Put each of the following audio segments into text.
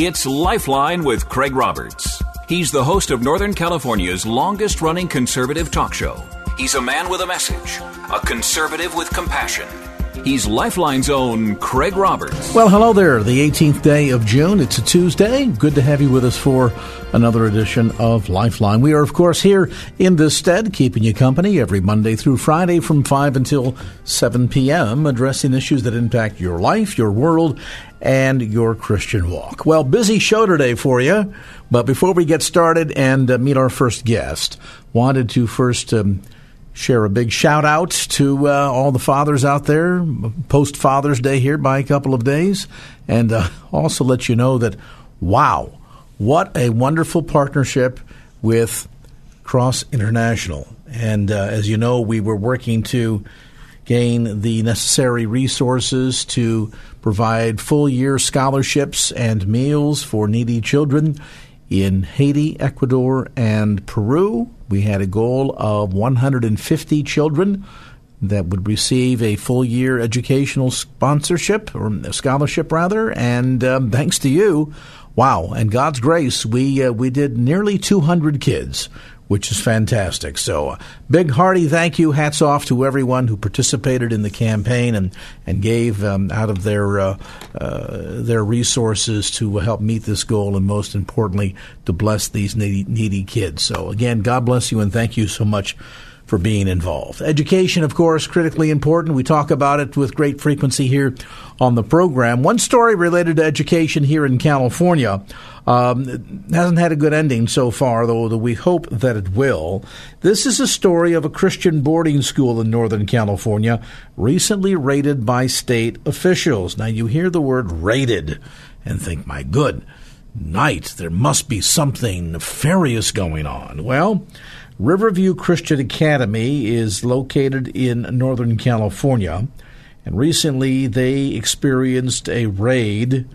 It's Lifeline with Craig Roberts. He's the host of Northern California's longest running conservative talk show. He's a man with a message, a conservative with compassion. He's Lifeline's own Craig Roberts. Well, hello there. The 18th day of June. It's a Tuesday. Good to have you with us for another edition of Lifeline. We are, of course, here in this stead, keeping you company every Monday through Friday from 5 until 7 p.m., addressing issues that impact your life, your world, and your Christian walk. Well, busy show today for you, but before we get started and uh, meet our first guest, wanted to first. Um, share a big shout out to uh, all the fathers out there post Father's Day here by a couple of days, and uh, also let you know that wow, what a wonderful partnership with Cross International. And uh, as you know, we were working to gain the necessary resources to provide full year scholarships and meals for needy children in Haiti, Ecuador, and Peru. We had a goal of 150 children that would receive a full year educational sponsorship or scholarship rather and um, thanks to you wow and god's grace we uh, we did nearly 200 kids which is fantastic. So, uh, big hearty thank you, hats off to everyone who participated in the campaign and and gave um, out of their uh, uh, their resources to help meet this goal, and most importantly, to bless these needy, needy kids. So, again, God bless you, and thank you so much for being involved. Education, of course, critically important. We talk about it with great frequency here on the program. One story related to education here in California um, hasn't had a good ending so far, though we hope that it will. This is a story of a Christian boarding school in Northern California recently raided by state officials. Now, you hear the word raided and think, my good night, there must be something nefarious going on. Well, Riverview Christian Academy is located in Northern California, and recently they experienced a raid.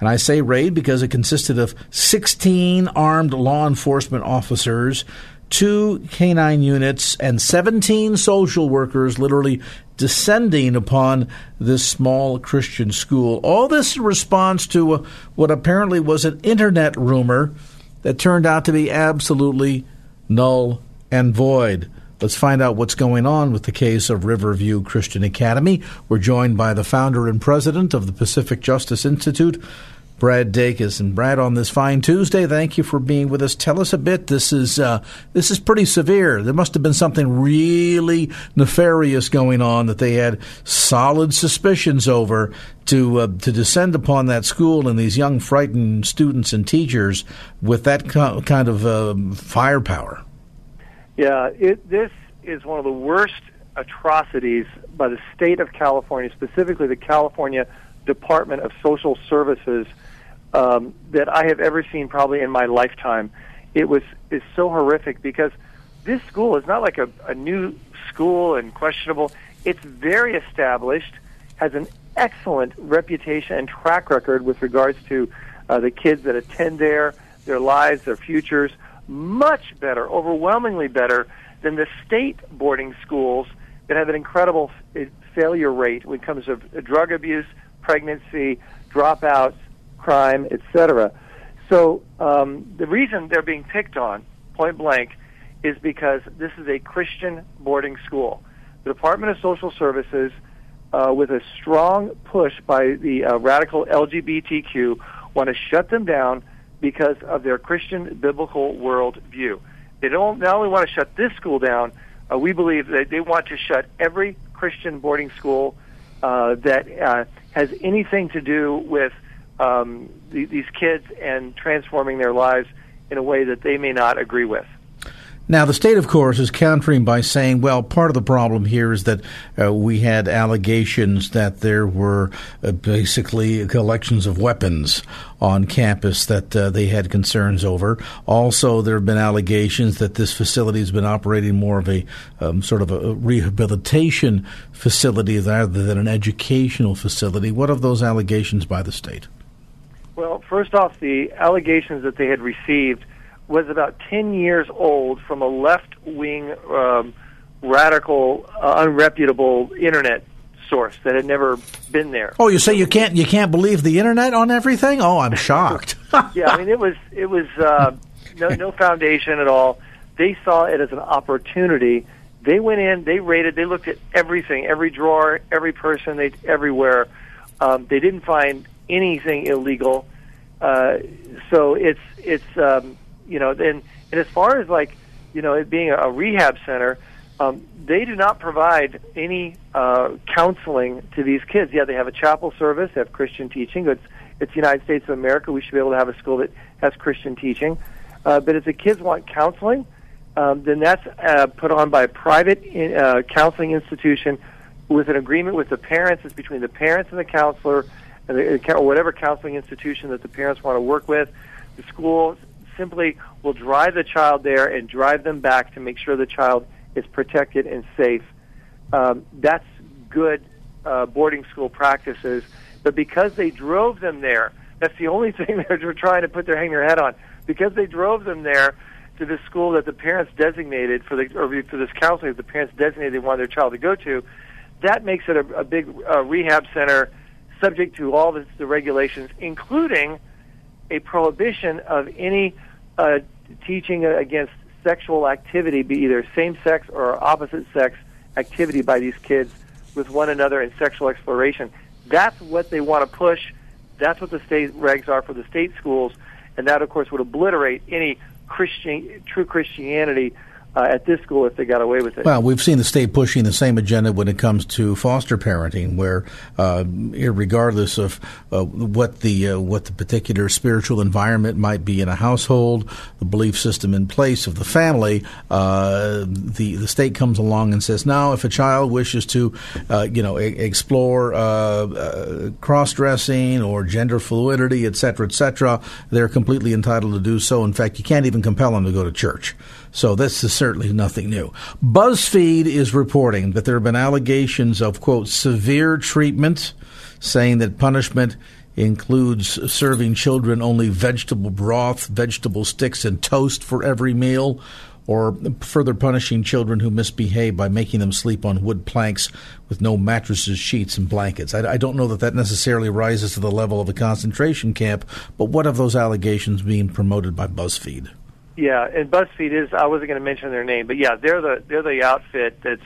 And I say raid because it consisted of 16 armed law enforcement officers, two canine units, and 17 social workers literally descending upon this small Christian school. All this in response to uh, what apparently was an internet rumor that turned out to be absolutely null and void. Let's find out what's going on with the case of Riverview Christian Academy. We're joined by the founder and president of the Pacific Justice Institute, Brad Dacus. And Brad, on this fine Tuesday, thank you for being with us. Tell us a bit. This is uh, this is pretty severe. There must have been something really nefarious going on that they had solid suspicions over to uh, to descend upon that school and these young frightened students and teachers with that kind of uh, firepower. Yeah, it, this is one of the worst atrocities by the state of California, specifically the California Department of Social Services, um, that I have ever seen probably in my lifetime. It was is so horrific because this school is not like a, a new school and questionable. It's very established, has an excellent reputation and track record with regards to uh, the kids that attend there, their lives, their futures much better, overwhelmingly better than the state boarding schools that have an incredible failure rate when it comes to drug abuse, pregnancy, dropouts, crime, etc. So um, the reason they're being picked on, point blank, is because this is a Christian boarding school. The Department of Social Services, uh, with a strong push by the uh, radical LGBTQ, want to shut them down because of their Christian biblical world view. They don't not only want to shut this school down, uh, we believe that they want to shut every Christian boarding school uh, that uh, has anything to do with um, th- these kids and transforming their lives in a way that they may not agree with. Now, the state, of course, is countering by saying, well, part of the problem here is that uh, we had allegations that there were uh, basically collections of weapons on campus that uh, they had concerns over. Also, there have been allegations that this facility has been operating more of a um, sort of a rehabilitation facility rather than an educational facility. What of those allegations by the state? Well, first off, the allegations that they had received – was about 10 years old from a left wing, um, radical, uh, unreputable internet source that had never been there. Oh, you say you can't you can't believe the internet on everything? Oh, I'm shocked. yeah, I mean it was it was uh, no no foundation at all. They saw it as an opportunity. They went in, they rated, they looked at everything, every drawer, every person, they everywhere. Um, they didn't find anything illegal. Uh, so it's it's um, you know and and as far as like you know it being a, rehab center, um, they do not provide any uh, counseling to these kids. Yeah, they have a chapel service, they have Christian teaching. It's it's the United States of America. We should be able to have a school that has Christian teaching. Uh, but if the kids want counseling, um, then that's uh, put on by a private in, uh, counseling institution with an agreement with the parents. It's between the parents and the counselor, and the, or whatever counseling institution that the parents want to work with. The school simply will drive the child there and drive them back to make sure the child is protected and safe. Um, that's good uh, boarding school practices. But because they drove them there, that's the only thing they're trying to put their hang their head on. Because they drove them there to this school that the parents designated for the or for this counseling that the parents designated they wanted their child to go to, that makes it a, a big uh, rehab center, subject to all the, the regulations, including a prohibition of any uh, teaching against sexual activity, be either same sex or opposite sex activity by these kids with one another and sexual exploration. That's what they want to push. That's what the state regs are for the state schools, and that, of course, would obliterate any Christian, true Christianity uh, at this school if they got away with it. Well, we've seen the state pushing the same agenda when it comes to foster parenting, where, uh, regardless of uh, what the uh, what the particular spiritual environment might be in a household, the belief system in place of the family, uh, the the state comes along and says, now if a child wishes to, uh, you know, explore cross dressing or gender fluidity, et cetera, et cetera, they're completely entitled to do so. In fact, you can't even compel them to go to church. So this is certainly nothing new. BuzzFeed is reporting that there have been allegations of, quote, severe treatment, saying that punishment includes serving children only vegetable broth, vegetable sticks, and toast for every meal, or further punishing children who misbehave by making them sleep on wood planks with no mattresses, sheets, and blankets. I, I, don't know that that necessarily rises to the level of a concentration camp, but what of those allegations being promoted by BuzzFeed? Yeah, and BuzzFeed is. I wasn't going to mention their name, but yeah, they're the they're the outfit that's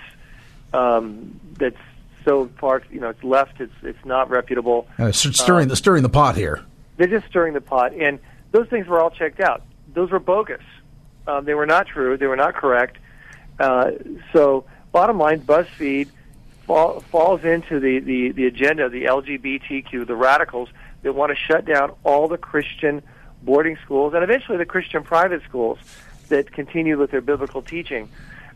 um, that's so far. You know, it's left. It's it's not reputable. Uh, stirring um, the stirring the pot here. They're just stirring the pot, and those things were all checked out. Those were bogus. Um, they were not true. They were not correct. Uh, so, bottom line, BuzzFeed fall, falls into the, the, the agenda of the LGBTQ, the radicals that want to shut down all the Christian boarding schools, and eventually the Christian private schools that continue with their biblical teaching.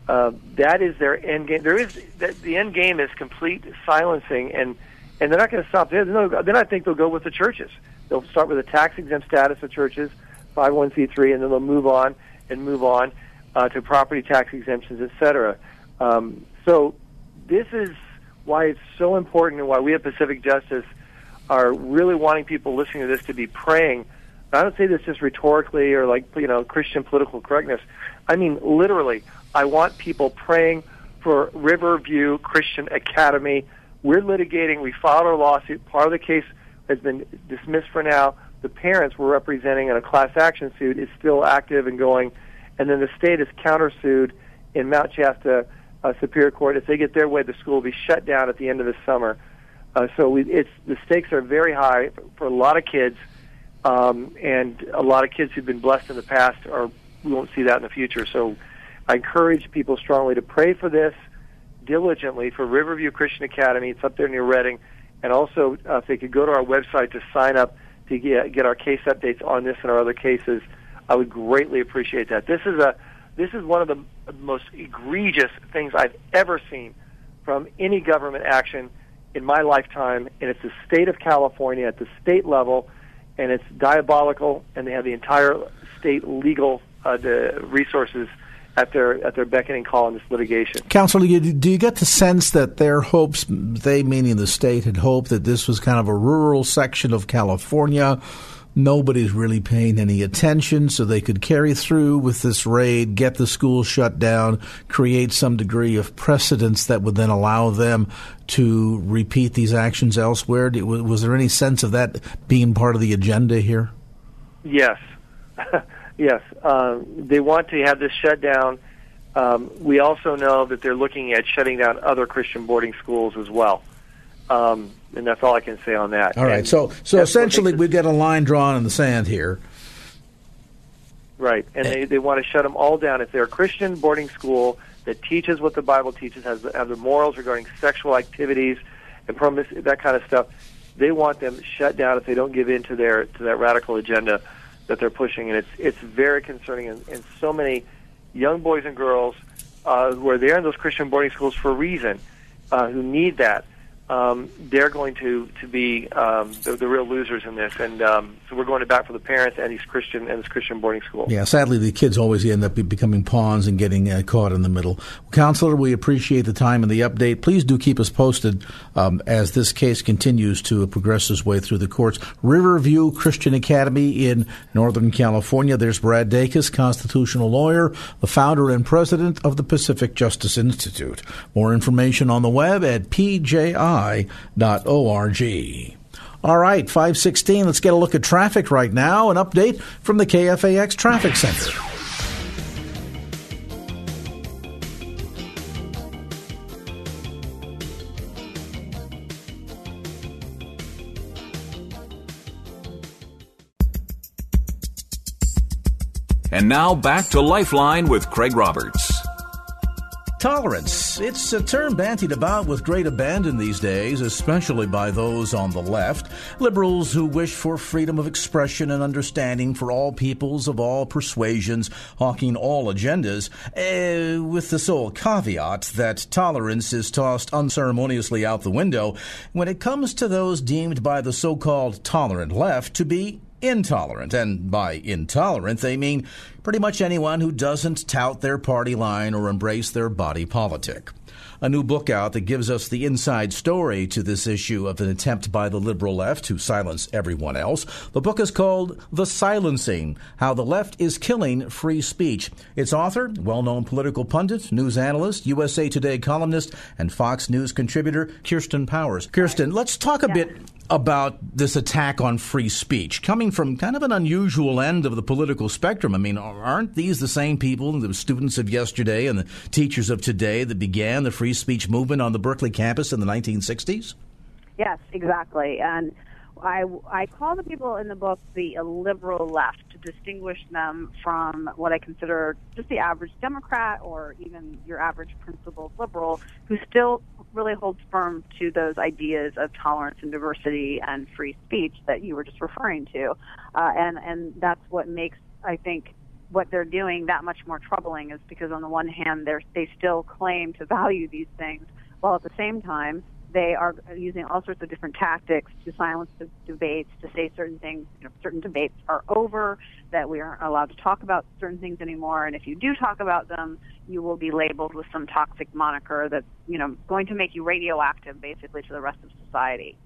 Uh, that is their end game. There is the, the end game is complete silencing, and and they're not going to stop there. No, then I think they'll go with the churches. They'll start with a tax exempt status of churches, 501c3, and then they'll move on and move on uh, to property tax exemptions, etc. Um, so this is why it's so important, and why we at Pacific Justice are really wanting people listening to this to be praying I don't say this just rhetorically or like you know Christian political correctness. I mean literally. I want people praying for Riverview Christian Academy. We're litigating. We filed our lawsuit. Part of the case has been dismissed for now. The parents we're representing in a class action suit is still active and going, and then the state is countersued in Mount Shasta uh, Superior Court. If they get their way, the school will be shut down at the end of the summer. Uh, so we, it's the stakes are very high for a lot of kids um, and a lot of kids who've been blessed in the past are we won't see that in the future. So I encourage people strongly to pray for this diligently for Riverview Christian Academy. It's up there near Redding, and also uh, if they could go to our website to sign up to get, get our case updates on this and our other cases, I would greatly appreciate that. This is a this is one of the most egregious things I've ever seen from any government action in my lifetime, and it's the state of California at the state level and it's diabolical, and they have the entire state legal uh, the resources at their at their beckoning call in this litigation. Counsel, you, do you get the sense that their hopes, they meaning the state, had hoped that this was kind of a rural section of California nobody's really paying any attention, so they could carry through with this raid, get the school shut down, create some degree of precedence that would then allow them to repeat these actions elsewhere? Was there any sense of that being part of the agenda here? Yes. yes. Uh, they want to have this shut down. Um, we also know that they're looking at shutting down other Christian boarding schools as well. Um, and that's all I can say on that. All right. And so, so essentially, we've got a line drawn in the sand here. Right, and they, they want to shut them all down. If they're a Christian boarding school that teaches what the Bible teaches, has have the morals regarding sexual activities and promise that kind of stuff, they want them shut down if they don't give in to their to that radical agenda that they're pushing, and it's it's very concerning. And, and so many young boys and girls uh, who are there in those Christian boarding schools for a reason, uh, who need that um, they're going to to be um, the, the real losers in this, and um, so we're going to bat for the parents and these Christian and this Christian boarding school. Yeah, sadly, the kids always end up becoming pawns and getting uh, caught in the middle. Counselor, we appreciate the time and the update. Please do keep us posted um, as this case continues to progress its way through the courts. Riverview Christian Academy in Northern California. There's Brad Dacus, constitutional lawyer, the founder and president of the Pacific Justice Institute. More information on the web at PJI kfi.org. All right, 516. Let's get a look at traffic right now. An update from the KFAX Traffic Center. And now back to Lifeline with Craig Roberts. Tolerance. It's a term bantied about with great abandon these days, especially by those on the left. Liberals who wish for freedom of expression and understanding for all peoples of all persuasions, hawking all agendas, uh, with the sole caveat that tolerance is tossed unceremoniously out the window when it comes to those deemed by the so called tolerant left to be intolerant. And by intolerant, they mean pretty much anyone who doesn't tout their party line or embrace their body politic a new book out that gives us the inside story to this issue of an attempt by the liberal left to silence everyone else. The book is called The Silencing How the Left is Killing Free Speech. Its author, well known political pundit, news analyst, USA Today columnist, and Fox News contributor, Kirsten Powers. Kirsten, let's talk a yeah. bit about this attack on free speech coming from kind of an unusual end of the political spectrum. I mean, aren't these the same people, the students of yesterday and the teachers of today, that began the free speech movement on the Berkeley campus in the 1960s? Yes, exactly. And I, I call the people in the book the liberal left to distinguish them from what I consider just the average Democrat or even your average principled liberal who still really holds firm to those ideas of tolerance and diversity and free speech that you were just referring to. Uh, and, and that's what makes, I think, what they're doing that much more troubling is because on the one hand, they're, they still claim to value these things while at the same time they are using all sorts of different tactics to silence the debates, to say certain things, you know, certain debates are over, that we aren't allowed to talk about certain things anymore, and if you do talk about them, you will be labeled with some toxic moniker that's, you know, going to make you radioactive basically to the rest of society.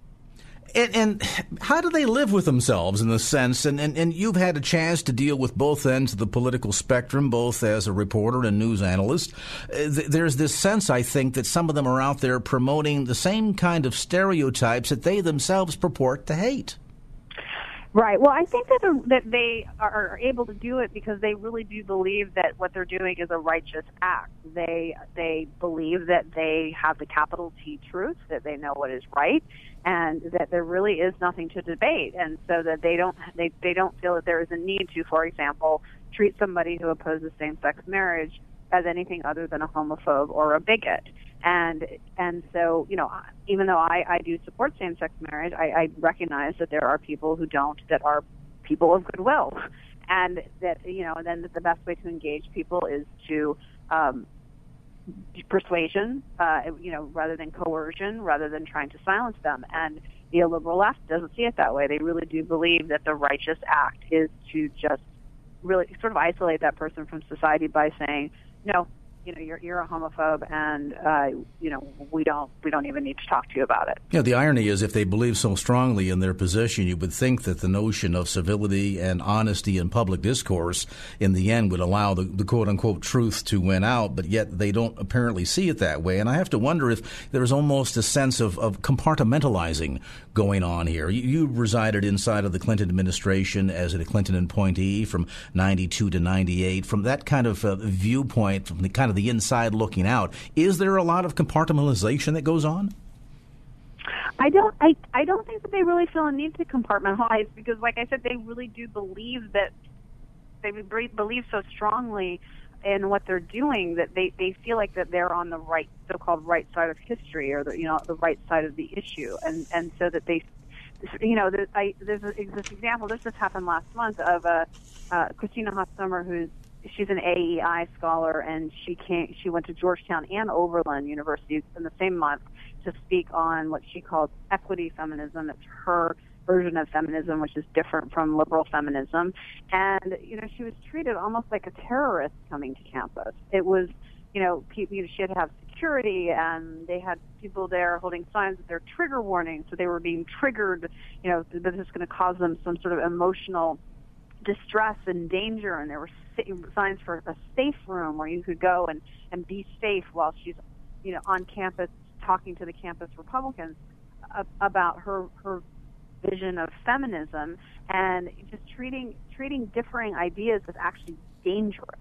And, and, how do they live with themselves in the sense? And, and, and you've had a chance to deal with both ends of the political spectrum, both as a reporter and news analyst. Uh, there's this sense, I think, that some of them are out there promoting the same kind of stereotypes that they themselves purport to hate. Right. Well, I think that um, that they are able to do it because they really do believe that what they're doing is a righteous act. They they believe that they have the capital T truth, that they know what is right, and that there really is nothing to debate, and so that they don't they they don't feel that there is a need to, for example, treat somebody who opposes same-sex marriage as anything other than a homophobe or a bigot. And and so you know, even though I I do support same-sex marriage, I, I recognize that there are people who don't that are people of goodwill, and that you know, and then the best way to engage people is to um, persuasion, uh, you know, rather than coercion, rather than trying to silence them. And the liberal left doesn't see it that way. They really do believe that the righteous act is to just really sort of isolate that person from society by saying, no, you know, you're you're a homophobe, and uh, you know, we don't we don't even need to talk to you about it. Yeah, the irony is, if they believe so strongly in their position, you would think that the notion of civility and honesty in public discourse, in the end, would allow the, the quote unquote truth to win out. But yet, they don't apparently see it that way. And I have to wonder if there's almost a sense of, of compartmentalizing going on here. You, you resided inside of the Clinton administration as a Clinton appointee from '92 to '98. From that kind of uh, viewpoint, from the kind of the inside looking out. Is there a lot of compartmentalization that goes on? I don't. I I don't think that they really feel a need to compartmentalize because, like I said, they really do believe that they believe so strongly in what they're doing that they they feel like that they're on the right so-called right side of history or the you know the right side of the issue and and so that they you know there's, I, there's this example this just happened last month of a uh, Christina Hoff Sommers who's she's an AEI scholar, and she came. She went to Georgetown and Oberlin University in the same month to speak on what she calls equity feminism. It's her version of feminism, which is different from liberal feminism. And you know, she was treated almost like a terrorist coming to campus. It was, you know, people. You know, she had to have security, and they had people there holding signs that they're trigger warnings, so they were being triggered. You know, that this is going to cause them some sort of emotional distress and danger, and there were signs for a safe room where you could go and and be safe while she's, you know, on campus talking to the campus Republicans about her her vision of feminism and just treating treating differing ideas as actually dangerous.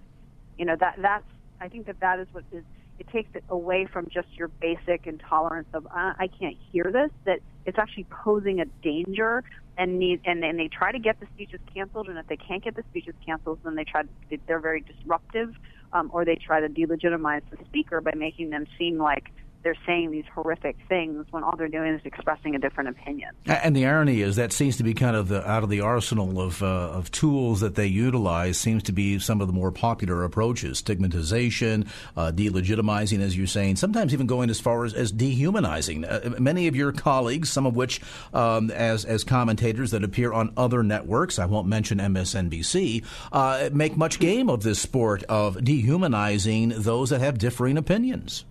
You know that that's I think that that is what is it takes it away from just your basic intolerance of uh, I can't hear this. That it's actually posing a danger and need and then they try to get the speeches canceled and if they can't get the speeches canceled then they try to, they're very disruptive um, or they try to delegitimize the speaker by making them seem like they're saying these horrific things when all they're doing is expressing a different opinion. And the irony is that seems to be kind of the, out of the arsenal of, uh, of tools that they utilize. Seems to be some of the more popular approaches: stigmatization, uh, delegitimizing, as you're saying. Sometimes even going as far as, as dehumanizing. Uh, many of your colleagues, some of which um, as as commentators that appear on other networks, I won't mention MSNBC, uh, make much game of this sport of dehumanizing those that have differing opinions.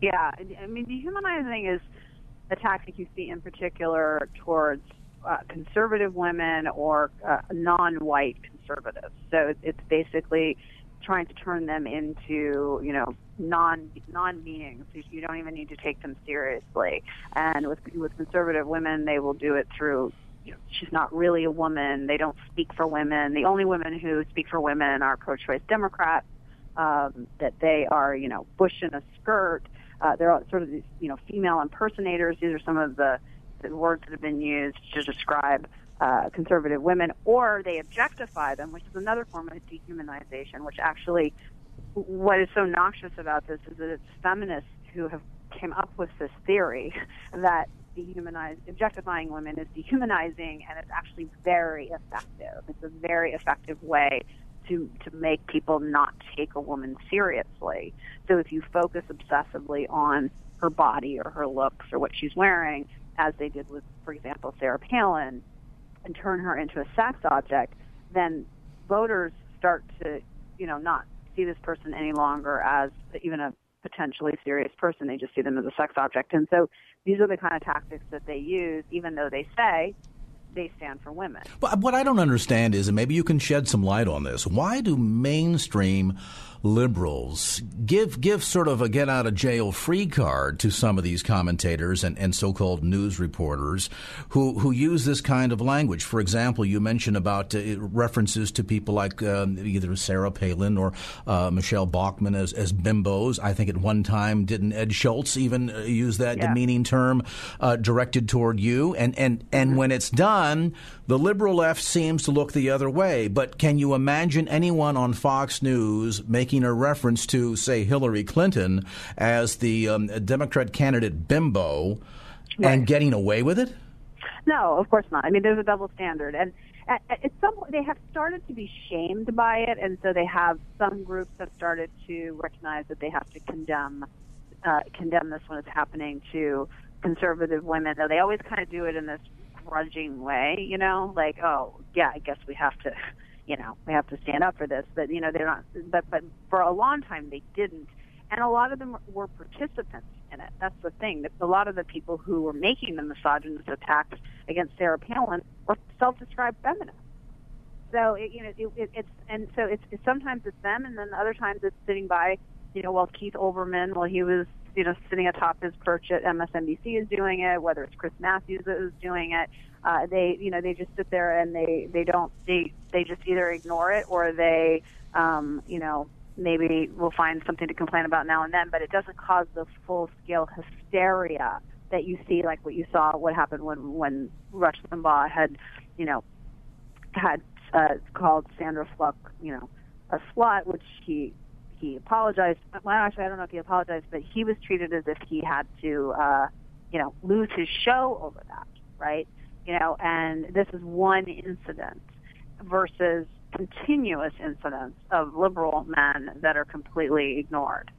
Yeah, I mean, dehumanizing is a tactic you see in particular towards uh, conservative women or uh, non-white conservatives. So it's basically trying to turn them into, you know, non non beings. You don't even need to take them seriously. And with with conservative women, they will do it through. You know, she's not really a woman. They don't speak for women. The only women who speak for women are pro-choice Democrats. Um, that they are, you know, bush in a skirt uh, they're sort of these, you know, female impersonators. These are some of the, the words that have been used to describe uh, conservative women, or they objectify them, which is another form of dehumanization. Which actually, what is so noxious about this is that it's feminists who have came up with this theory that dehumanize objectifying women is dehumanizing, and it's actually very effective. It's a very effective way to to make people not take a woman seriously. So if you focus obsessively on her body or her looks or what she's wearing, as they did with, for example, Sarah Palin, and turn her into a sex object, then voters start to, you know, not see this person any longer as even a potentially serious person. They just see them as a sex object. And so these are the kind of tactics that they use, even though they say they stand for women. But what I don't understand is, and maybe you can shed some light on this, why do mainstream liberals give give sort of a get out of jail free card to some of these commentators and, and so called news reporters who who use this kind of language. For example, you mentioned about uh, references to people like um, either Sarah Palin or uh, Michele Bachmann as, as bimbos. I think at one time didn't Ed Schultz even uh, use that yeah. demeaning term uh, directed toward you? And and and mm-hmm. when it's done, the liberal left seems to look the other way. But can you imagine anyone on Fox News making a reference to, say, Hillary Clinton as the um, Democrat candidate bimbo right. and getting away with it? No, of course not. I mean, there's a double standard. And at, at some point, they have started to be shamed by it. And so they have, some groups have started to recognize that they have to condemn, uh, condemn this when it's happening to conservative women, though they always kind of do it in this grudging way, you know, like, oh, yeah, I guess we have to, you know, we have to stand up for this. But, you know, they're not, but, but for a long time they didn't. and a lot of them were participants in it. That's the thing. A lot of the people who were making the misogynist attacks against Sarah Palin were self-described feminists. So it, you know, it, it, it's and so it's, it's sometimes it's them, and then other times it's sitting by, you know, while Keith Olbermann, while he was you know sitting atop his perch at MSNBC is doing it, whether it's Chris Matthews is doing it. Uh, they you know they just sit there and they they don't they they just either ignore it or they um, you know maybe will find something to complain about now and then, but it doesn't cause the full scale hysteria that you see, like what you saw, what happened when when Rush Limbaugh had, you know, had uh, called Sandra Fluke, you know, a slut, which he he apologized. Well, actually, I don't know if he apologized, but he was treated as if he had to, uh, you know, lose his show over that, right? You know, and this is one incident versus continuous incidents of liberal men that are completely ignored.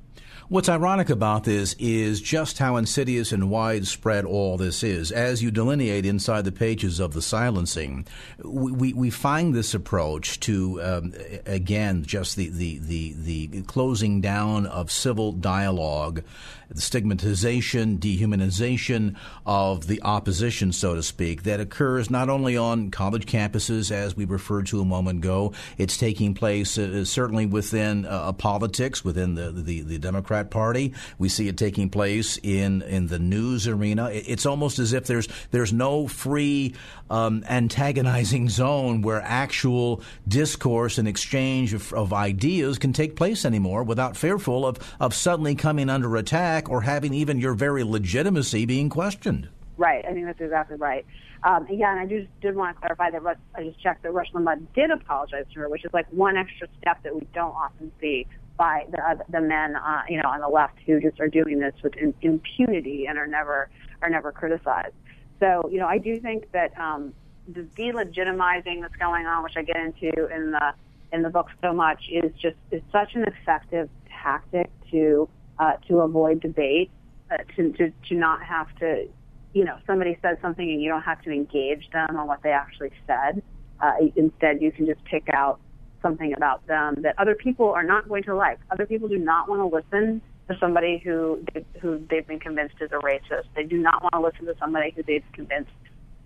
What's ironic about this is just how insidious and widespread all this is. As you delineate inside the pages of the silencing, we, we, find this approach to, um, again, just the, the, the, the closing down of civil dialogue the stigmatization, dehumanization of the opposition, so to speak, that occurs not only on college campuses, as we referred to a moment ago, it's taking place uh, certainly within uh, politics, within the, the, the, Democrat Party. We see it taking place in, in the news arena. It's almost as if there's, there's no free um, antagonizing zone where actual discourse and exchange of, of ideas can take place anymore without fearful of, of suddenly coming under attack or having even your very legitimacy being questioned. Right. I think that's exactly right. Um, yeah, and I just did want to clarify that I just checked that Rush Limbaugh did apologize to her, which is like one extra step that we don't often see by the, the men, uh, you know, on the left who just are doing this with impunity and are never are never criticized. So, you know, I do think that um, the delegitimizing that's going on, which I get into in the in the book so much, is just is such an effective tactic to uh, to avoid debate, uh, to, to, to not have to, you know, somebody says something and you don't have to engage them on what they actually said. Uh, instead, you can just pick out something about them that other people are not going to like. Other people do not want to listen to somebody who they, who they've been convinced is a racist. They do not want to listen to somebody who they've convinced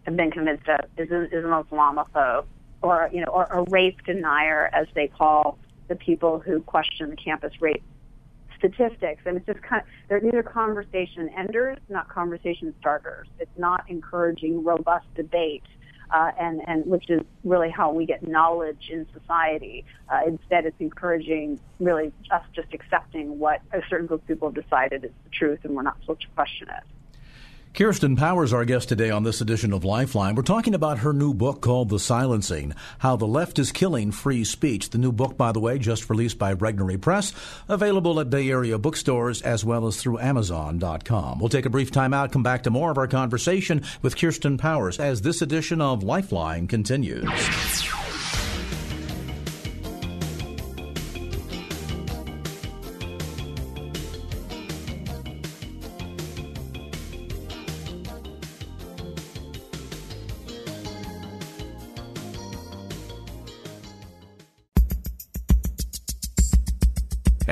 have been convinced of is, a, is an Islamophobe or you know or a rape denier, as they call the people who question the campus rape statistics, and it's just kind of, they're, these are conversation enders, not conversation starters. It's not encouraging robust debate. Uh, and, and which is really how we get knowledge in society. Uh, instead, it's encouraging really us just accepting what a certain group of people have decided is the truth, and we're not supposed to question it. Kirsten Powers, our guest today on this edition of Lifeline. We're talking about her new book called The Silencing How the Left is Killing Free Speech. The new book, by the way, just released by Regnery Press, available at Bay Area bookstores as well as through Amazon.com. We'll take a brief time out, come back to more of our conversation with Kirsten Powers as this edition of Lifeline continues.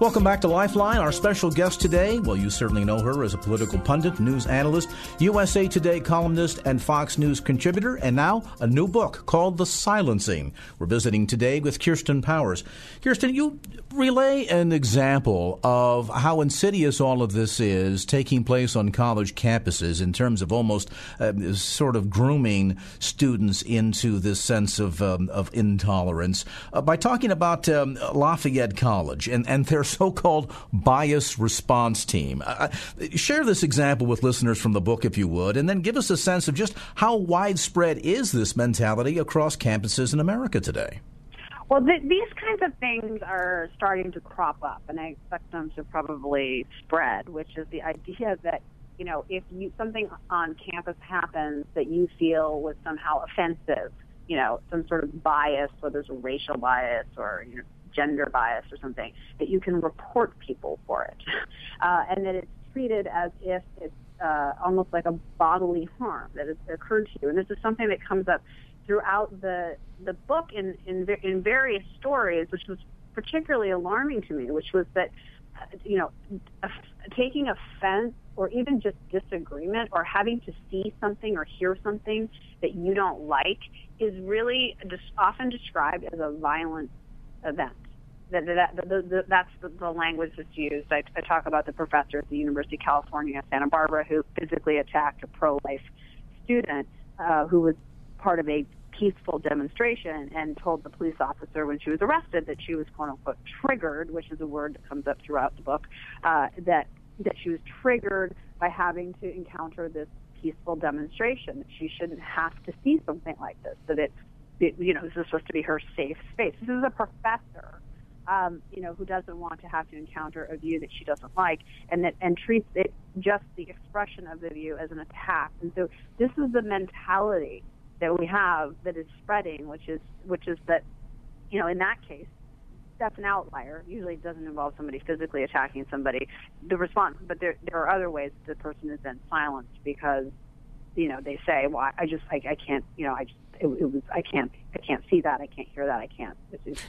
Welcome back to Lifeline. Our special guest today, well, you certainly know her as a political pundit, news analyst, USA Today columnist, and Fox News contributor, and now a new book called The Silencing. We're visiting today with Kirsten Powers. Kirsten, you relay an example of how insidious all of this is taking place on college campuses in terms of almost uh, sort of grooming students into this sense of, um, of intolerance uh, by talking about um, Lafayette College and, and their so called bias response team. Uh, share this example with listeners from the book, if you would, and then give us a sense of just how widespread is this mentality across campuses in America today. Well, th- these kinds of things are starting to crop up, and I expect them to probably spread, which is the idea that you know if you something on campus happens that you feel was somehow offensive, you know, some sort of bias, whether it's a racial bias or you know, gender bias or something, that you can report people for it, uh, and that it's treated as if it's uh, almost like a bodily harm that has occurred to you. And this is something that comes up throughout the the book in in in various stories, which was particularly alarming to me, which was that you know taking offense or even just disagreement or having to see something or hear something that you don't like is really often described as a violent event. That, that, that, the, that's the, the, language that's used. I, I talk about the professor at the University of California, Santa Barbara, who physically attacked a pro-life student uh, who was part of a peaceful demonstration and told the police officer when she was arrested that she was quote unquote triggered, which is a word that comes up throughout the book, uh, that that she was triggered by having to encounter this peaceful demonstration. That she shouldn't have to see something like this. That it, it you know, this is supposed to be her safe space. This is a professor. Um, you know, who doesn't want to have to encounter a view that she doesn't like, and that and treats it just the expression of the view as an attack. And so this is the mentality that we have that is spreading, which is which is that, you know, in that case, that's an outlier. Usually, it doesn't involve somebody physically attacking somebody. The response, but there there are other ways that the person is then silenced because, you know, they say, "Well, I just I, I can't, you know, I just it, it, was I can't I can't see that I can't hear that I can't.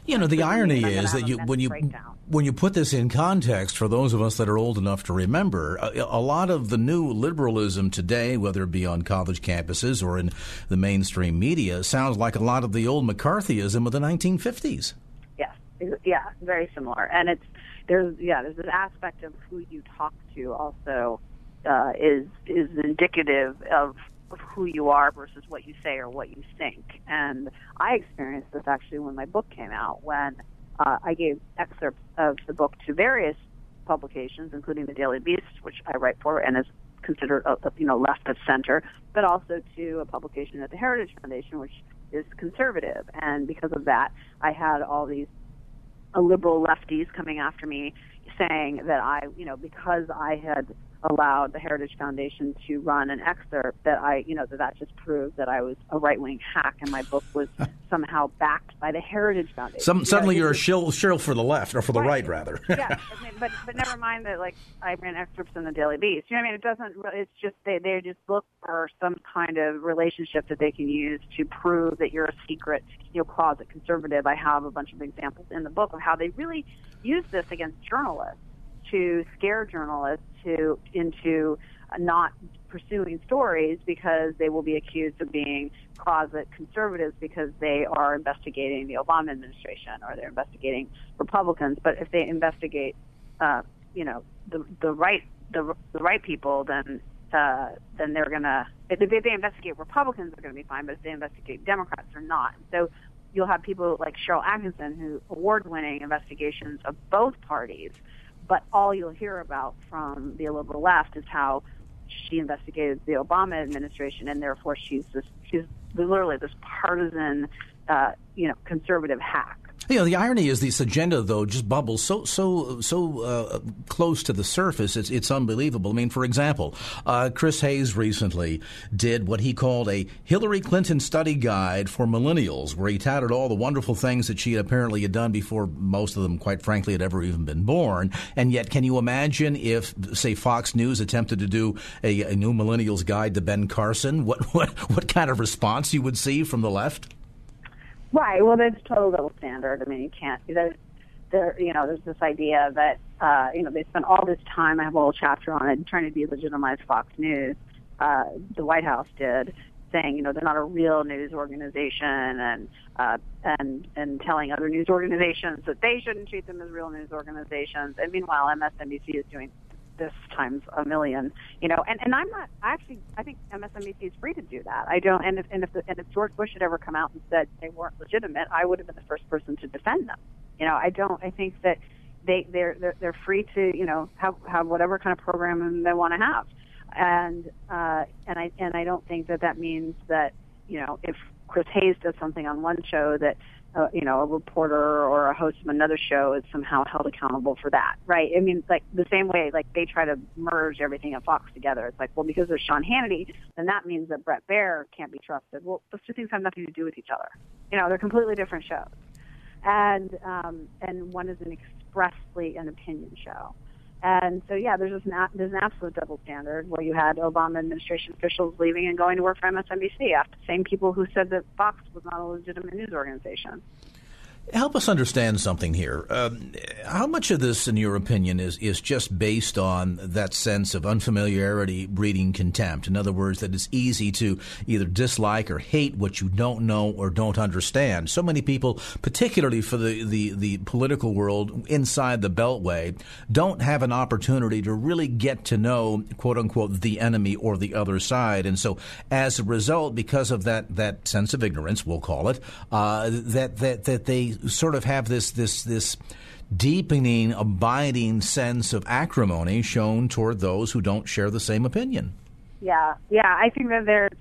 you know the irony is that you when you breakdown. when you put this in context for those of us that are old enough to remember a, a, lot of the new liberalism today, whether it be on college campuses or in the mainstream media, sounds like a lot of the old McCarthyism of the 1950s. Yes, yeah, very similar, and it's there's yeah there's this aspect of who you talk to also uh, is is indicative of of who you are versus what you say or what you think. And I experienced this actually when my book came out, when uh, I gave excerpts of the book to various publications, including the Daily Beast, which I write for and is considered a, you know left of center, but also to a publication at the Heritage Foundation, which is conservative. And because of that, I had all these uh, liberal lefties coming after me saying that I, you know, because I had allowed the Heritage Foundation to run an excerpt that I, you know, that that just proved that I was a right wing hack and my book was somehow backed by the Heritage Foundation. Some, suddenly you are a shill, shill for the left or for the right, right rather. yeah, but but never mind that like I ran excerpts in the Daily Beast. You know what I mean? It doesn't. It's just they they just look for some kind of relationship that they can use to prove that you're a secret, you know, closet conservative. I have a bunch of examples in the book of how they really use this against journalists to scare journalists to into not pursuing stories because they will be accused of being closet conservatives because they are investigating the Obama administration or they're investigating Republicans. But if they investigate, uh, you know, the the right the the right people, then uh, then they're gonna if they, investigate Republicans, they're gonna be fine. But if they investigate Democrats, they're not. So you'll have people like Sharyl Attkisson, who award-winning investigations of both parties but all you'll hear about from the liberal left is how she investigated the Obama administration, and therefore she's this, she's literally this partisan, uh, you know, conservative hack. You know, the irony is this agenda, though, just bubbles so so so uh, close to the surface. It's it's unbelievable. I mean, for example, uh, Chris Hayes recently did what he called a Hillary Clinton study guide for millennials, where he touted all the wonderful things that she apparently had done before most of them, quite frankly, had ever even been born. And yet, can you imagine if, say, Fox News attempted to do a, a new millennials guide to Ben Carson? What what what kind of response you would see from the left? Right. Well, there's total double standard. I mean, you can't. There's, there, you know, there's this idea that, uh, you know, they spent all this time. I have a whole chapter on it, trying to delegitimize Fox News. Uh, the White House did, saying, you know, they're not a real news organization, and uh, and and telling other news organizations that they shouldn't treat them as real news organizations. And meanwhile, MSNBC is doing this times a million, you know. And and I'm not I actually I think MSNBC is free to do that. I don't. And if and if the, and if George Bush had ever come out and said they weren't legitimate, I would have been the first person to defend them. You know, I don't. I think that they they're they're, they're free to you know have have whatever kind of program they want to have. And uh, and I and I don't think that that means that you know if Chris Hayes does something on one show that uh, you know, a reporter or a host of another show is somehow held accountable for that, right? I mean, like the same way, like they try to merge everything at Fox together. It's like, well, because there's Sean Hannity, then that means that Bret Baier can't be trusted. Well, those two things have nothing to do with each other. You know, they're completely different shows, and um, and one is an expressly an opinion show. And so, yeah, there's this there's an absolute double standard where you had Obama administration officials leaving and going to work for MSNBC after the same people who said that Fox was not a legitimate news organization. Help us understand something here. Um, how much of this, in your opinion, is, is just based on that sense of unfamiliarity breeding contempt? In other words, that it's easy to either dislike or hate what you don't know or don't understand. So many people, particularly for the, the, the political world inside the Beltway, don't have an opportunity to really get to know, quote unquote, the enemy or the other side. And so, as a result, because of that, that sense of ignorance, we'll call it, uh, that, that, that they sort of have this this this deepening, abiding sense of acrimony shown toward those who don't share the same opinion. Yeah, yeah, I think that there's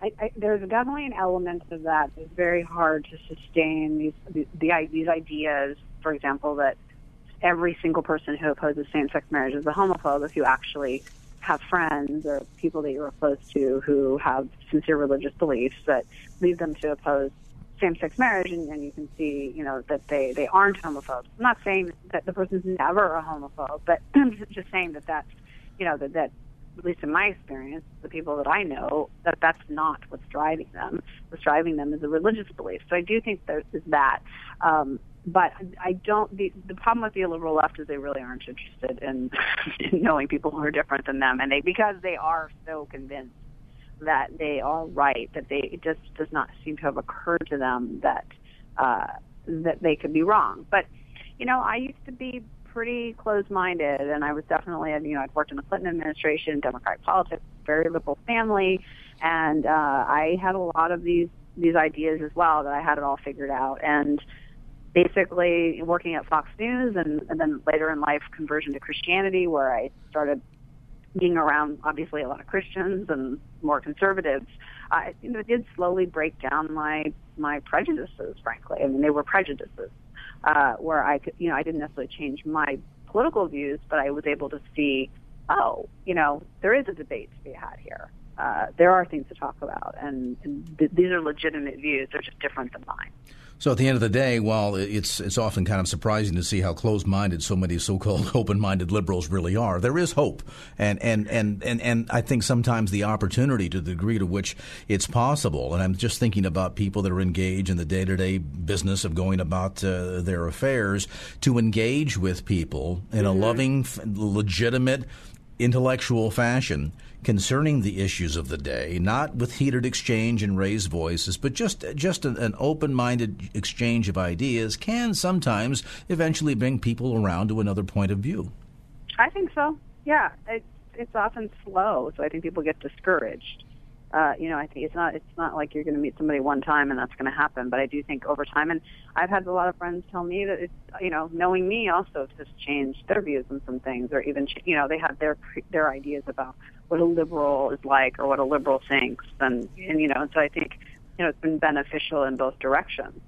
I, I, there's definitely an element of that It's very hard to sustain these the, the, these ideas. For example, that every single person who opposes same-sex marriage is a homophobe if you actually have friends or people that you're close to who have sincere religious beliefs that lead them to oppose same-sex marriage, and, and you can see, you know, that they they aren't homophobes. I'm not saying that the person's never a homophobe, but I'm just saying that that's, you know, that that at least in my experience, the people that I know, that that's not what's driving them. What's driving them is a religious belief. So I do think there is that. Um, but I don't. The, the problem with the liberal left is they really aren't interested in, in knowing people who are different than them, and they because they are so convinced that they are right, that they it just does not seem to have occurred to them that uh, that they could be wrong. But you know, I used to be pretty closed-minded, and I was definitely, you know, I'd worked in the Clinton administration, Democratic politics, very liberal family, and uh, I had a lot of these these ideas as well that I had it all figured out and basically working at Fox News and, and then later in life conversion to Christianity where I started being around obviously a lot of Christians and more conservatives, I you know did slowly break down my my prejudices. Frankly, I mean they were prejudices uh, where I could you know I didn't necessarily change my political views, but I was able to see, oh, you know there is a debate to be had here. Uh, there are things to talk about, and, and th- these are legitimate views. They're just different than mine. So at the end of the day, while it's it's often kind of surprising to see how closed-minded so many so-called open-minded liberals really are, there is hope, and and and and and I think sometimes the opportunity to the degree to which it's possible. And I'm just thinking about people that are engaged in the day-to-day business of going about uh, their affairs to engage with people in mm-hmm. a loving, legitimate, intellectual fashion concerning the issues of the day, not with heated exchange and raised voices, but just just an, open-minded exchange of ideas can sometimes eventually bring people around to another point of view. I think so. Yeah, it's it's often slow, so I think people get discouraged uh, you know, I think it's not it's not like you're going to meet somebody one time and that's going to happen. But I do think over time, and I've had a lot of friends tell me that it's you know, knowing me also has changed their views on some things, or even you know, they have their their ideas about what a liberal is like or what a liberal thinks, and and you know, and so I think you know, it's been beneficial in both directions.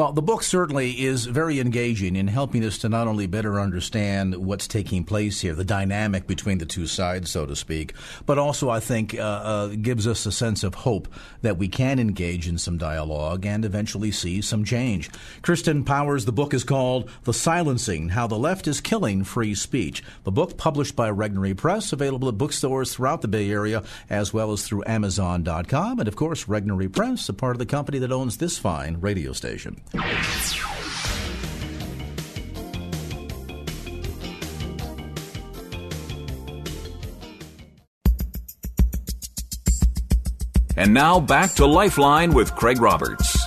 Well, the book certainly is very engaging in helping us to not only better understand what's taking place here, the dynamic between the two sides, so to speak, but also I think uh, uh, gives us a sense of hope that we can engage in some dialogue and eventually see some change. Kirsten Powers, the book is called The Silencing How the Left is Killing Free Speech. The book published by Regnery Press, available at bookstores throughout the Bay Area as well as through Amazon.com. And of course, Regnery Press, a part of the company that owns this fine radio station. And now back to Lifeline with Craig Roberts.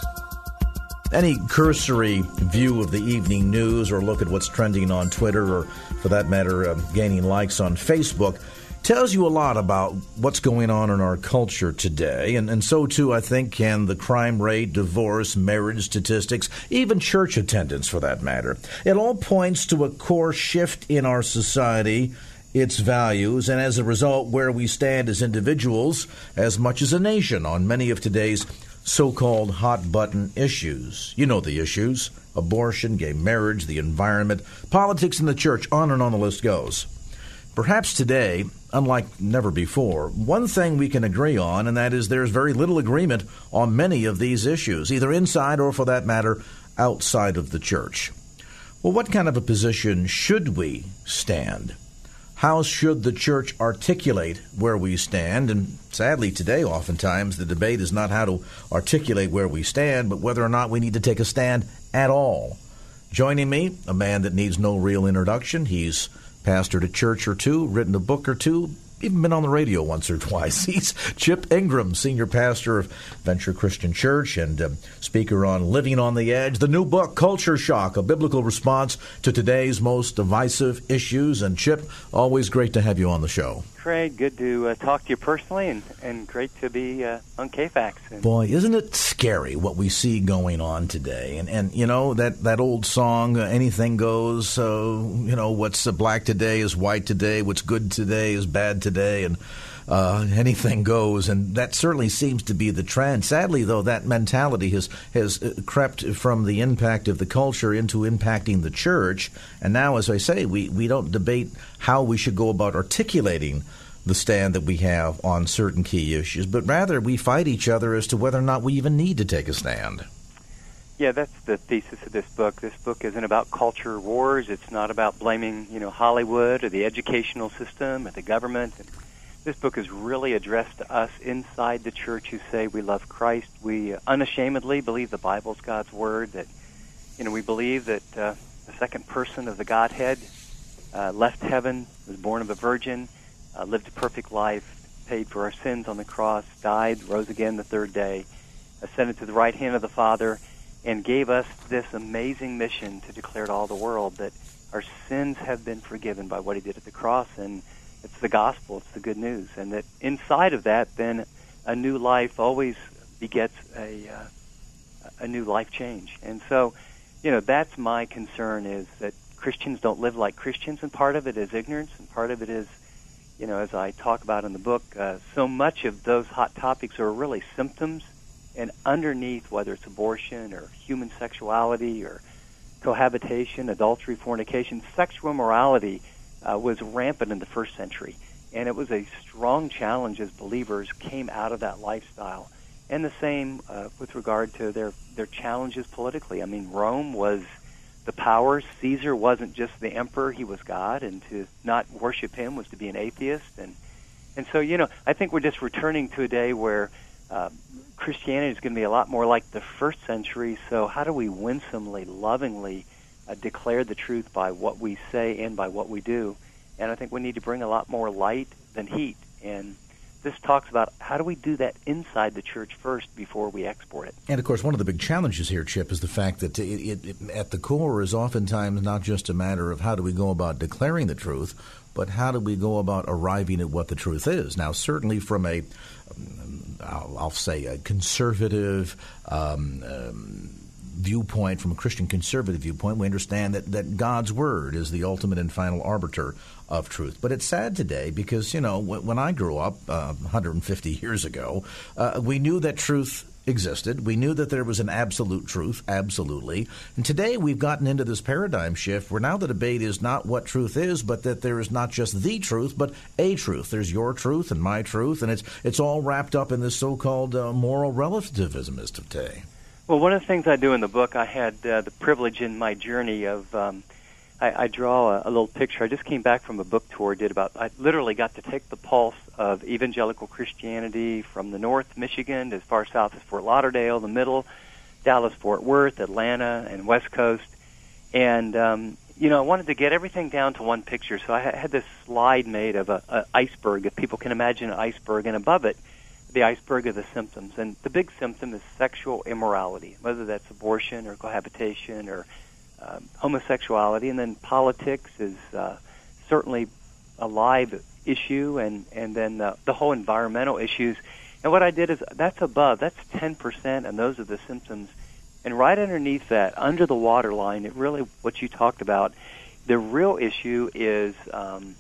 Any cursory view of the evening news or look at what's trending on Twitter or, for that matter, uh, gaining likes on Facebook tells you a lot about what's going on in our culture today. And, and so, too, I think, can the crime rate, divorce, marriage statistics, even church attendance for that matter. It all points to a core shift in our society, its values, and as a result, where we stand as individuals as much as a nation on many of today's so called hot button issues. You know the issues abortion, gay marriage, the environment, politics, and the church, on and on the list goes. Perhaps today, unlike never before, one thing we can agree on, and that is there's very little agreement on many of these issues, either inside or, for that matter, outside of the church. Well, what kind of a position should we stand? How should the church articulate where we stand? And sadly, today, oftentimes, the debate is not how to articulate where we stand, but whether or not we need to take a stand at all. Joining me, a man that needs no real introduction. He's pastored a church or two, written a book or two, even been on the radio once or twice. He's Chip Ingram, senior pastor of Venture Christian Church and uh, speaker on Living on the Edge. The new book, Culture Shock, a biblical response to today's most divisive issues. And Chip, always great to have you on the show. Craig, good to uh, talk to you personally, and, and great to be uh, on KFAX. And Boy, isn't it scary what we see going on today? And and you know that that old song, uh, "Anything Goes." Uh, you know what's black today is white today. What's good today is bad today, and uh, anything goes, and that certainly seems to be the trend. Sadly, though, that mentality has has uh, crept from the impact of the culture into impacting the church, and now, as I say, we we don't debate how we should go about articulating the stand that we have on certain key issues, but rather we fight each other as to whether or not we even need to take a stand. Yeah, that's the thesis of this book. This book isn't about culture wars. It's not about blaming, you know, Hollywood or the educational system or the government. This book is really addressed to us inside the church who say we love Christ. We unashamedly believe the Bible's God's word. That you know we believe that uh, the second person of the Godhead uh, left heaven, was born of a virgin, uh, lived a perfect life, paid for our sins on the cross, died, rose again the third day, ascended to the right hand of the Father, and gave us this amazing mission to declare to all the world that our sins have been forgiven by what He did at the cross and it's the gospel. It's the good news, and that inside of that, then a new life always begets a uh, a new life change. And so, you know, that's my concern is that Christians don't live like Christians, and part of it is ignorance, and part of it is, you know, as I talk about in the book, uh, so much of those hot topics are really symptoms, and underneath, whether it's abortion or human sexuality or cohabitation, adultery, fornication, sexual morality uh, was rampant in the first century. And it was a strong challenge as believers came out of that lifestyle. And the same uh, with regard to their, their challenges politically. I mean, Rome was the power. Caesar wasn't just the emperor, he was God. And to not worship him was to be an atheist. And, and so, you know, I think we're just returning to a day where uh, Christianity is going to be a lot more like the first century. So, how do we winsomely, lovingly, uh, declare the truth by what we say and by what we do. And I think we need to bring a lot more light than heat. And this talks about how do we do that inside the church first before we export it. And of course, one of the big challenges here, Chip, is the fact that it, it, it, at the core is oftentimes not just a matter of how do we go about declaring the truth, but how do we go about arriving at what the truth is. Now, certainly from a, I'll, say, a conservative. Um, um, viewpoint, from a Christian conservative viewpoint, we understand that, that God's word is the ultimate and final arbiter of truth. But it's sad today because, you know, when, when I grew up uh, 150 years ago, uh, we knew that truth existed. We knew that there was an absolute truth, absolutely. And today we've gotten into this paradigm shift where now the debate is not what truth is, but that there is not just the truth, but a truth. There's your truth and my truth, and it's it's all wrapped up in this so-called uh, moral relativism of today. Well, one of the things I do in the book, I had uh, the privilege in my journey of um, I, I draw a, a little picture. I just came back from a book tour. Did about I literally got to take the pulse of evangelical Christianity from the North Michigan as far south as Fort Lauderdale, the middle, Dallas, Fort Worth, Atlanta, and West Coast. And um, you know, I wanted to get everything down to one picture. So I had this slide made of a, a iceberg. If people can imagine an iceberg, and above it the iceberg of the symptoms. And the big symptom is sexual immorality, whether that's abortion or cohabitation or um, homosexuality. And then politics is uh, certainly a live issue, and, and then uh, the whole environmental issues. And what I did is that's above, that's 10%, and those are the symptoms. And right underneath that, under the waterline, it really, what you talked about, the real issue is, um,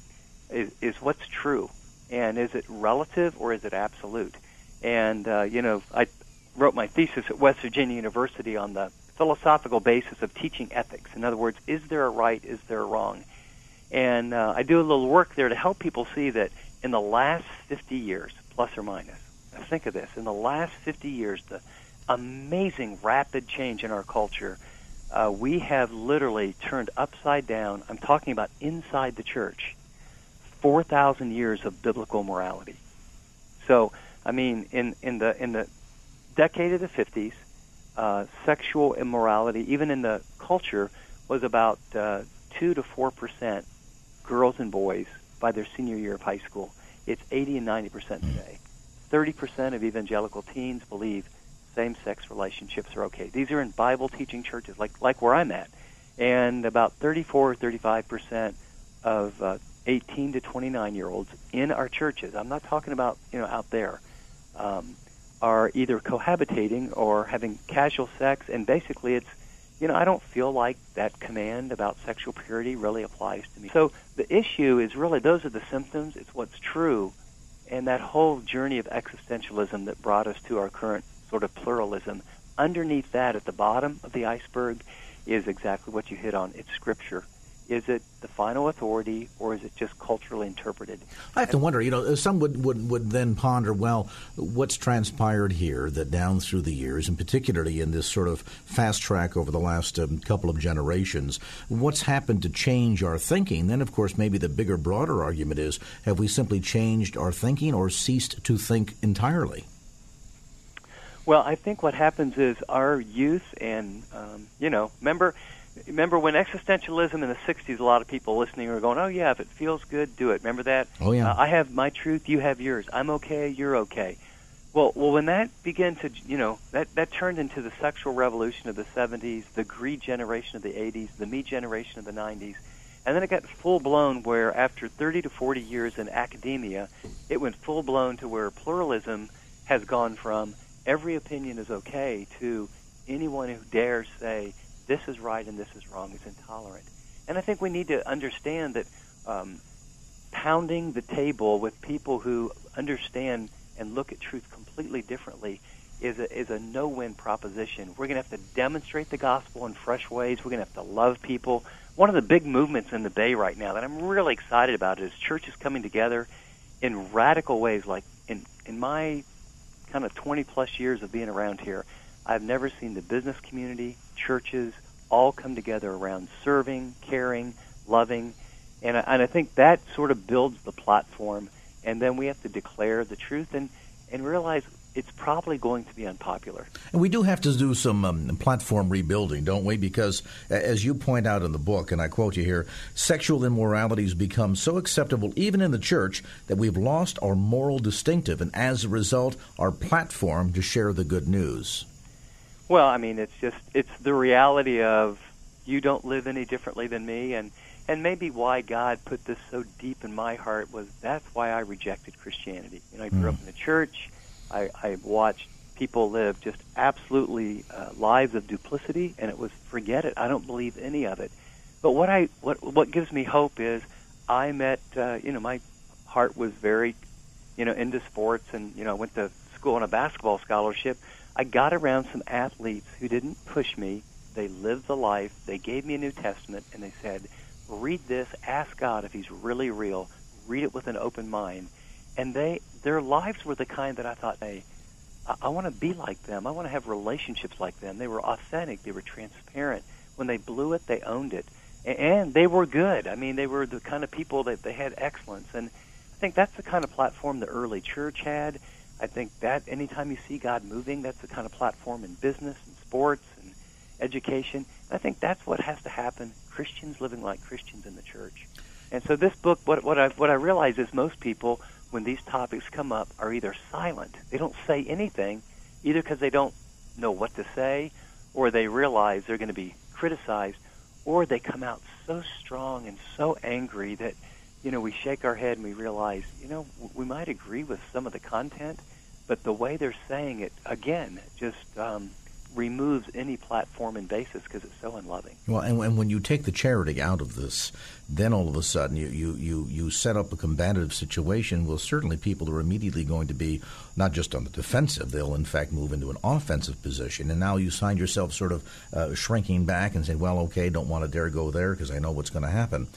is, is what's true. And is it relative or is it absolute? And, uh, you know, I wrote my thesis at West Virginia University on the philosophical basis of teaching ethics. In other words, is there a right? Is there a wrong? And uh, I do a little work there to help people see that in the last 50 years, plus or minus, think of this, in the last 50 years, the amazing rapid change in our culture uh, we have literally turned upside down. I'm talking about inside the church, four thousand years of biblical morality. So, I mean, in in the in the decade of the 50s, uh, sexual immorality, even in the culture, was about uh, two to four percent girls and boys by their senior year of high school. It's 80 and 90 percent today. 30 percent of evangelical teens believe same-sex relationships are okay. These are in Bible-teaching churches, like like where I'm at, and about 34 or 35 percent of uh, 18 to 29 year olds in our churches. I'm not talking about you know out there. Um, are either cohabitating or having casual sex, and basically it's, you know, I don't feel like that command about sexual purity really applies to me. So the issue is really those are the symptoms, it's what's true, and that whole journey of existentialism that brought us to our current sort of pluralism. Underneath that, at the bottom of the iceberg, is exactly what you hit on. It's Scripture. Is it the final authority, or is it just culturally interpreted? I have to wonder. You know, some would, would would then ponder, well, what's transpired here that down through the years, and particularly in this sort of fast track over the last um, couple of generations, what's happened to change our thinking? Then, of course, maybe the bigger, broader argument is: have we simply changed our thinking, or ceased to think entirely? Well, I think what happens is our youth, and um, you know, remember remember when existentialism in the 60s a lot of people listening were going oh yeah if it feels good do it. Remember that? Oh yeah. Uh, i have my truth you have yours. I'm okay you're okay. Well well when that began to you know that that turned into the sexual revolution of the 70s the greed generation of the 80s the me generation of the 90s and then it got full blown where after 30 to 40 years in academia it went full blown to where pluralism has gone from every opinion is okay to anyone who dares say this is right and this is wrong is intolerant. And I think we need to understand that um, pounding the table with people who understand and look at truth completely differently is a, is a no-win proposition. We're going to have to demonstrate the gospel in fresh ways. We're going to have to love people. One of the big movements in the Bay right now that I'm really excited about is churches coming together in radical ways. Like in in my kind of 20 plus years of being around here, I've never seen the business community, churches, all come together around serving, caring, loving, and I, and I think that sort of builds the platform. And then we have to declare the truth and and realize it's probably going to be unpopular. And we do have to do some um, platform rebuilding, don't we? Because, as you point out in the book, and I quote you here, sexual immorality has become so acceptable, even in the church, that we've lost our moral distinctive, and as a result, our platform to share the good news. Well, I mean, it's just it's the reality of you don't live any differently than me, and and maybe why God put this so deep in my heart was that's why I rejected Christianity. You know, I grew mm. up in the church. I, I watched people live just absolutely uh, lives of duplicity, and it was forget it. I don't believe any of it. But what I what what gives me hope is I met uh, you know my heart was very you know into sports, and you know I went to school on a basketball scholarship. I got around some athletes who didn't push me. They lived the life. They gave me a New Testament, and they said, "Read this. Ask God if He's really real. Read it with an open mind." And they, their lives were the kind that I thought, "Hey, I, I want to be like them. I want to have relationships like them." They were authentic. They were transparent. When they blew it, they owned it, and they were good. I mean, they were the kind of people that they had excellence, and I think that's the kind of platform the early church had I think that anytime you see God moving, that's the kind of platform in business and sports and education. I think that's what has to happen. Christians living like Christians in the church. And so this book, what, what I what I realize is most people, when these topics come up, are either silent. They don't say anything, either because they don't know what to say, or they realize they're going to be criticized, or they come out so strong and so angry that you know we shake our head and we realize you know we might agree with some of the content but the way they're saying it again just um, removes any platform and basis because it's so unloving. Well, and, and, when you take the charity out of this, then all of a sudden you, you, you, you set up a combative situation. Well, certainly people are immediately going to be not just on the defensive, they'll in fact move into an offensive position. And now you find yourself sort of uh, shrinking back and saying, well, okay, don't want to dare go there because I know what's going to happen.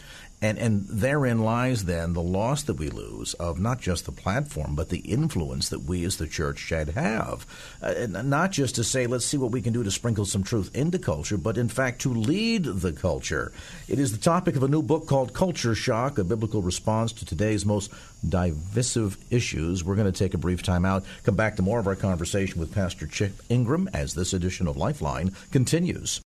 And, and therein lies then the loss that we lose of not just the platform, but the influence that we as the church should have. Uh, not just to say, let's see what what we can do to sprinkle some truth into culture, but in fact to lead the culture. It is the topic of a new book called Culture Shock, a biblical response to today's most divisive issues. We're going to take a brief time out, come back to more of our conversation with Pastor Chip Ingram as this edition of Lifeline continues.